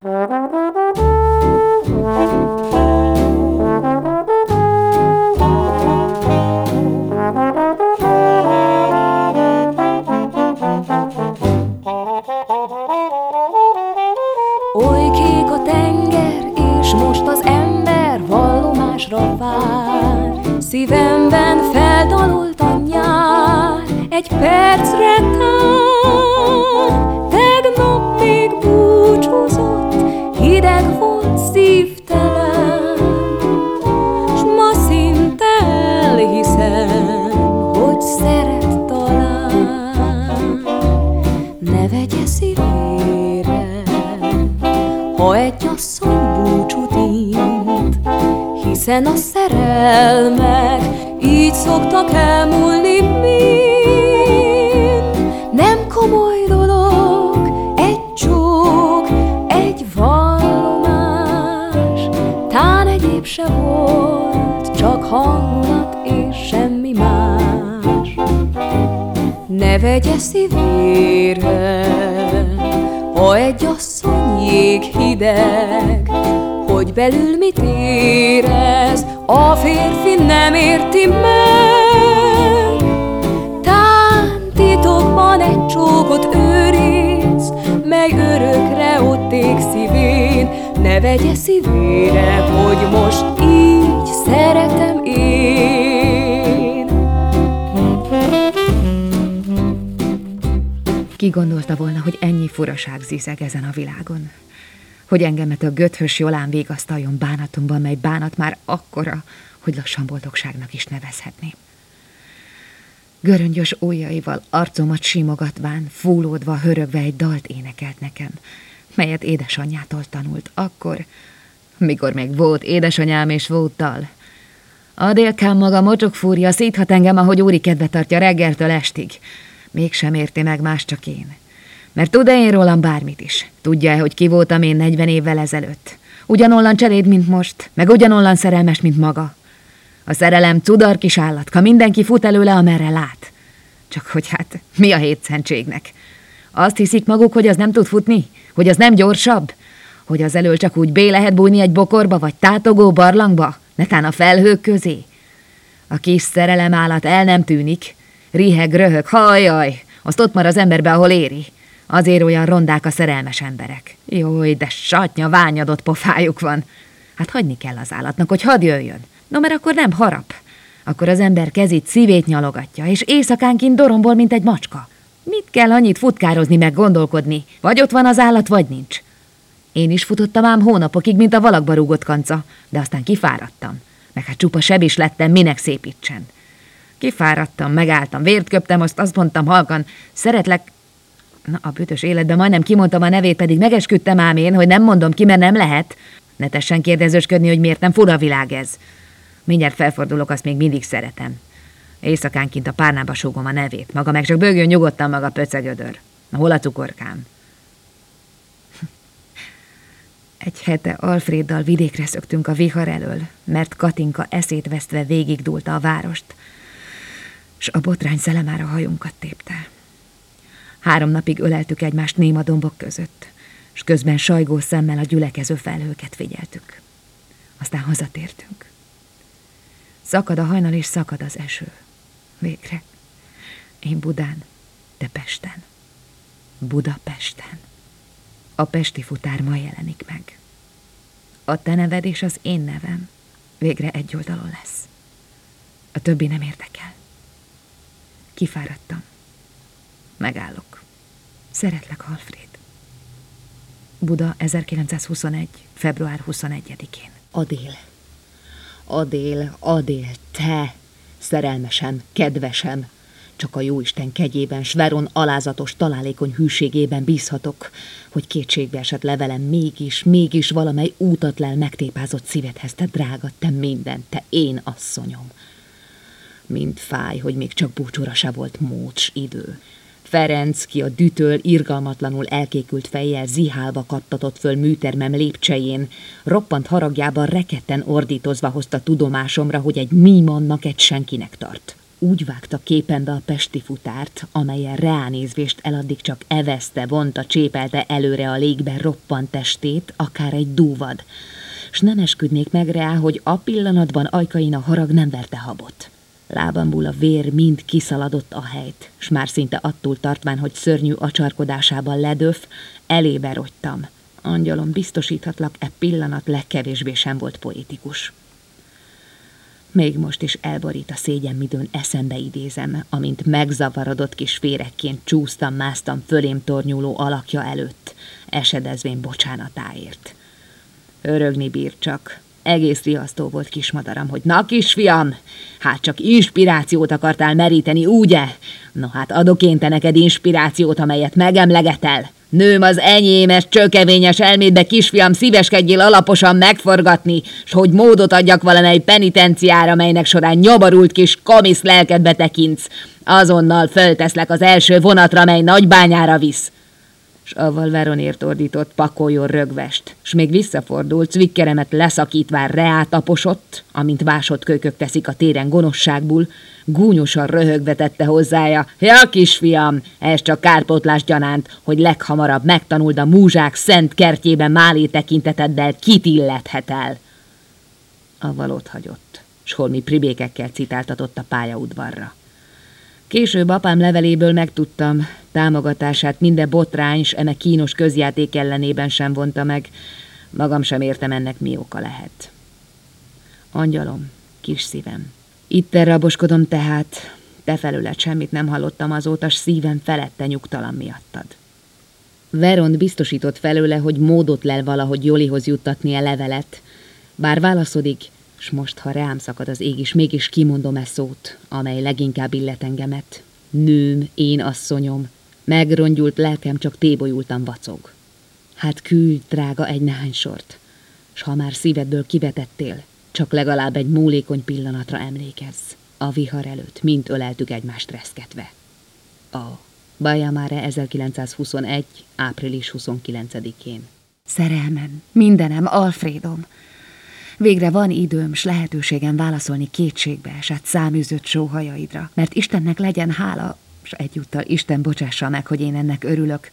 Oly kék a tenger, és most az ember vallomásra vár. Szívemben feldalolt a nyár, egy percre tán. Hiszen a szerelmek így szoktak elmúlni mind. Nem komoly dolog egy csók, egy vallomás, tán egyéb se volt, csak hangulat és semmi más. Ne vegye szívére, ha egy asszony hideg, belül mit érez, a férfi nem érti meg. Tán titokban egy csókot őriz, mely örökre ott ég szívén, ne vegye szívére, hogy most így szeretem én. Ki gondolta volna, hogy ennyi furaság zizeg ezen a világon? Hogy engemet a göthös jolán végasztaljon bánatomban, mely bánat már akkora, hogy lassan boldogságnak is nevezhetném. Göröngyös ujjaival arcomat simogatván, fúlódva, hörögve egy dalt énekelt nekem, melyet édesanyjától tanult akkor, mikor még volt édesanyám és volt dal. A délkám maga mocsok fúrja, szíthat engem, ahogy úri kedve tartja reggeltől estig. Mégsem érti meg más csak én. Mert tud-e én rólam bármit is? Tudja-e, hogy ki voltam én 40 évvel ezelőtt? Ugyanollan cseléd, mint most, meg ugyanollan szerelmes, mint maga. A szerelem cudar kis állatka, mindenki fut előle, amerre lát. Csak hogy hát, mi a hétszentségnek? Azt hiszik maguk, hogy az nem tud futni? Hogy az nem gyorsabb? Hogy az elől csak úgy bé lehet bújni egy bokorba, vagy tátogó barlangba? Netán a felhők közé? A kis szerelem állat el nem tűnik. Riheg, röhög, hajjaj, azt ott mar az emberbe, ahol éri. Azért olyan rondák a szerelmes emberek. Jój, de satnya, ványadott pofájuk van. Hát hagyni kell az állatnak, hogy hadd jöjjön. No, mert akkor nem harap. Akkor az ember kezét, szívét nyalogatja, és éjszakánként dorombol, mint egy macska. Mit kell annyit futkározni, meg gondolkodni? Vagy ott van az állat, vagy nincs. Én is futottam ám hónapokig, mint a valakba rúgott kanca, de aztán kifáradtam. Meg hát csupa seb is lettem, minek szépítsen. Kifáradtam, megálltam, vért köptem, azt azt mondtam halkan, szeretlek, Na, a bütös életben majdnem kimondtam a nevét, pedig megesküdtem ám én, hogy nem mondom ki, mert nem lehet. Ne tessen kérdezősködni, hogy miért nem fura világ ez. Mindjárt felfordulok, azt még mindig szeretem. Éjszakánként a párnába súgom a nevét. Maga meg csak bőgjön nyugodtan maga pöcegödör. Na, hol a cukorkám? Egy hete Alfreddal vidékre szöktünk a vihar elől, mert Katinka eszét vesztve végigdulta a várost, s a botrány szelemára hajunkat tépte. Három napig öleltük egymást néma dombok között, és közben sajgó szemmel a gyülekező felhőket figyeltük. Aztán hazatértünk. Szakad a hajnal, és szakad az eső. Végre. Én Budán, te Pesten. Budapesten. A pesti futár ma jelenik meg. A te neved és az én nevem végre egy oldalon lesz. A többi nem érdekel. Kifáradtam. Megállok. Szeretlek, Alfred. Buda 1921. február 21-én. Adél. Adél, Adél, te! Szerelmesem, kedvesem! Csak a jóisten kegyében, Sveron alázatos, találékony hűségében bízhatok, hogy kétségbe esett levelem mégis, mégis valamely útatlel megtépázott szívedhez, te drága, te minden, te én asszonyom. Mind fáj, hogy még csak búcsúra se volt mócs idő. Ferenc, ki a dütől irgalmatlanul elkékült fejjel zihálva kattatott föl műtermem lépcsején, roppant haragjában reketten ordítozva hozta tudomásomra, hogy egy mímannak egy senkinek tart. úgy vágta képenbe a pesti futárt, amelyen reánézvést eladdig csak eveszte, vonta, csépelte előre a légbe roppant testét, akár egy dúvad, s nem esküdnék meg rá, hogy a pillanatban ajkain a harag nem verte habot. Lábamból a vér mind kiszaladott a helyt, s már szinte attól tartván, hogy szörnyű acsarkodásában ledöf, elébe rogytam. Angyalom, biztosíthatlak, e pillanat legkevésbé sem volt poétikus. Még most is elborít a szégyen, midőn eszembe idézem, amint megzavarodott kis férekként csúsztam, másztam fölém tornyuló alakja előtt, esedezvén bocsánatáért. Örögni bír csak, egész riasztó volt kismadaram, hogy na kisfiam, hát csak inspirációt akartál meríteni, ugye? No hát adok én te neked inspirációt, amelyet megemlegetel. Nőm az enyémes, csökevényes elmédbe, kisfiam, szíveskedjél alaposan megforgatni, s hogy módot adjak valamely penitenciára, melynek során nyobarult kis komisz lelkedbe tekintsz. Azonnal fölteszlek az első vonatra, mely nagybányára visz s avval Veronért ordított pakoljon rögvest, s még visszafordult, cvikkeremet leszakítván reátaposott, amint vásott kölykök teszik a téren gonoszságból, gúnyosan röhögve tette hozzája, ja kisfiam, ez csak kárpótlás gyanánt, hogy leghamarabb megtanuld a múzsák szent kertjében málé tekinteteddel kit illethet el. Avval ott hagyott, s holmi pribékekkel citáltatott a pályaudvarra. Később apám leveléből megtudtam, támogatását minden botrány s eme kínos közjáték ellenében sem vonta meg. Magam sem értem ennek mi oka lehet. Angyalom, kis szívem. Itt raboskodom tehát, te felület semmit nem hallottam azóta, s szívem felette nyugtalan miattad. Veron biztosított felőle, hogy módot lel valahogy Jolihoz juttatni a levelet, bár válaszodik, s most, ha rám szakad az ég is, mégis kimondom e szót, amely leginkább illet engemet. Nőm, én asszonyom, megrongyult lelkem csak tébolyultam vacog. Hát küld, drága, egy nehány sort, s ha már szívedből kivetettél, csak legalább egy múlékony pillanatra emlékezz. A vihar előtt mint öleltük egymást reszketve. A Bajamare 1921. április 29-én. Szerelmem, mindenem, Alfredom, Végre van időm, s lehetőségem válaszolni kétségbe esett száműzött sóhajaidra, mert Istennek legyen hála, s egyúttal Isten bocsássa meg, hogy én ennek örülök.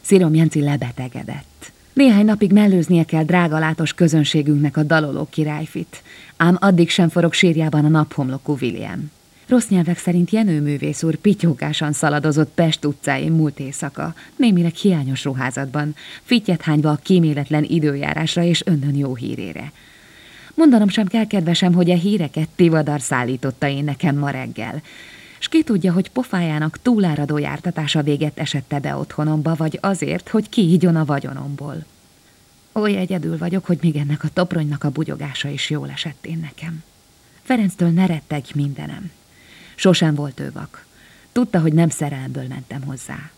Szírom Jenci lebetegedett. Néhány napig mellőznie kell drága látos közönségünknek a daloló királyfit, ám addig sem forog sírjában a naphomlokú William. Rossz nyelvek szerint Jenő művész úr pityókásan szaladozott Pest utcáin múlt éjszaka, némileg hiányos ruházatban, fittyet a kíméletlen időjárásra és önnön jó hírére. Mondanom sem kell, kedvesem, hogy a híreket Tivadar szállította én nekem ma reggel. S ki tudja, hogy pofájának túláradó jártatása véget esette be otthonomba, vagy azért, hogy kiígyon a vagyonomból. Oly egyedül vagyok, hogy még ennek a topronynak a bugyogása is jól esett én nekem. Ferenctől ne retteg mindenem. Sosem volt ő vak. Tudta, hogy nem szerelemből mentem hozzá.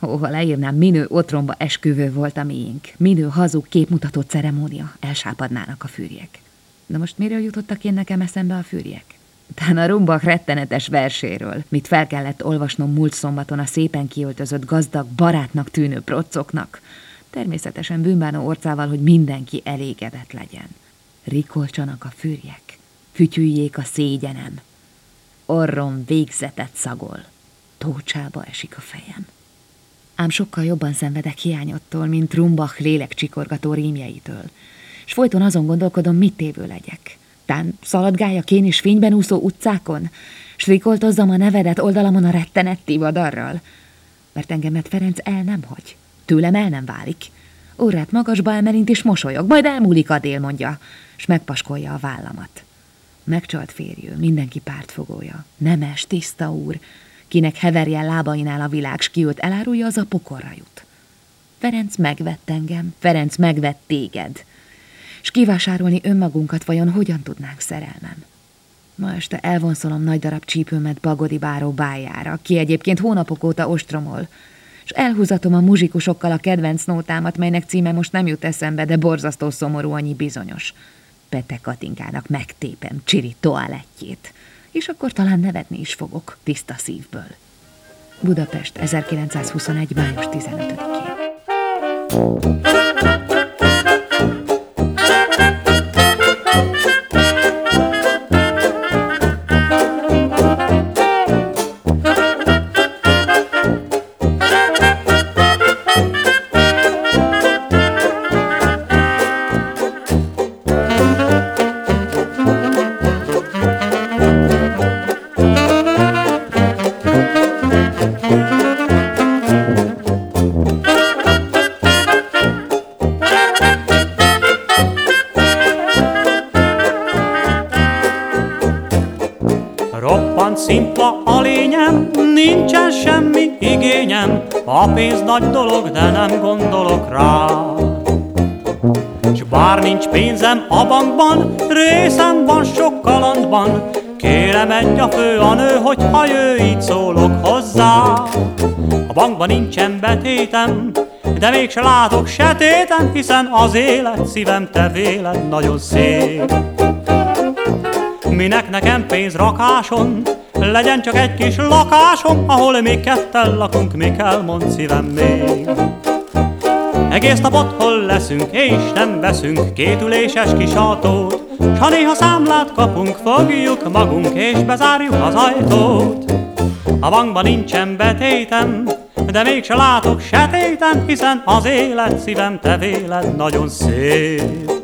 Ha leírnám, minő otromba esküvő volt a miénk, minő hazug képmutató ceremónia, elsápadnának a fűrjek. De most miről jutottak én nekem eszembe a fűrjek? Tán a rumbak rettenetes verséről, mit fel kellett olvasnom múlt szombaton a szépen kiöltözött gazdag, barátnak tűnő procoknak. Természetesen bűnbánó orcával, hogy mindenki elégedett legyen. Rikolcsanak a fűrjek, fütyüljék a szégyenem. Orrom végzetet szagol, tócsába esik a fejem ám sokkal jobban szenvedek hiányottól, mint Rumbach lélekcsikorgató rímjeitől. És folyton azon gondolkodom, mit tévő legyek. Tán szaladgáljak én is fényben úszó utcákon, s rikoltozzam a nevedet oldalamon a rettenet tivadarral. Mert engemet Ferenc el nem hagy. Tőlem el nem válik. Órát magasba emelint és mosolyog, majd elmúlik a dél, mondja, s megpaskolja a vállamat. Megcsalt férjő, mindenki pártfogója. Nemes, tiszta úr, kinek heverjen lábainál a világ, s ki elárulja, az a pokorra jut. Ferenc megvett engem, Ferenc megvett téged. És kivásárolni önmagunkat vajon hogyan tudnánk szerelmem? Ma este elvonszolom nagy darab csípőmet Bagodi báró bájára, ki egyébként hónapok óta ostromol, és elhúzatom a muzsikusokkal a kedvenc nótámat, melynek címe most nem jut eszembe, de borzasztó szomorú annyi bizonyos. Pete Katinkának megtépem Csiri toalettjét és akkor talán nevetni is fogok, tiszta szívből. Budapest 1921. május 15-én. Szimpla a lényem, nincsen semmi igényem, a pénz nagy dolog, de nem gondolok rá. S bár nincs pénzem a bankban, részem van sok kalandban, Kérem menj a fő a nő, hogy ha így szólok hozzá. A bankban nincsen betétem, de mégse látok se téten, hiszen az élet szívem te véled nagyon szép. Minek nekem pénz rakáson, legyen csak egy kis lakásom, ahol mi ketten lakunk, mi kell, mond szívem még. Egész nap otthon leszünk, és nem veszünk kétüléses kis autót, s ha néha számlát kapunk, fogjuk magunk, és bezárjuk az ajtót. A bankban nincsen betétem, de mégse látok se hiszen az élet szívem te véled nagyon szép.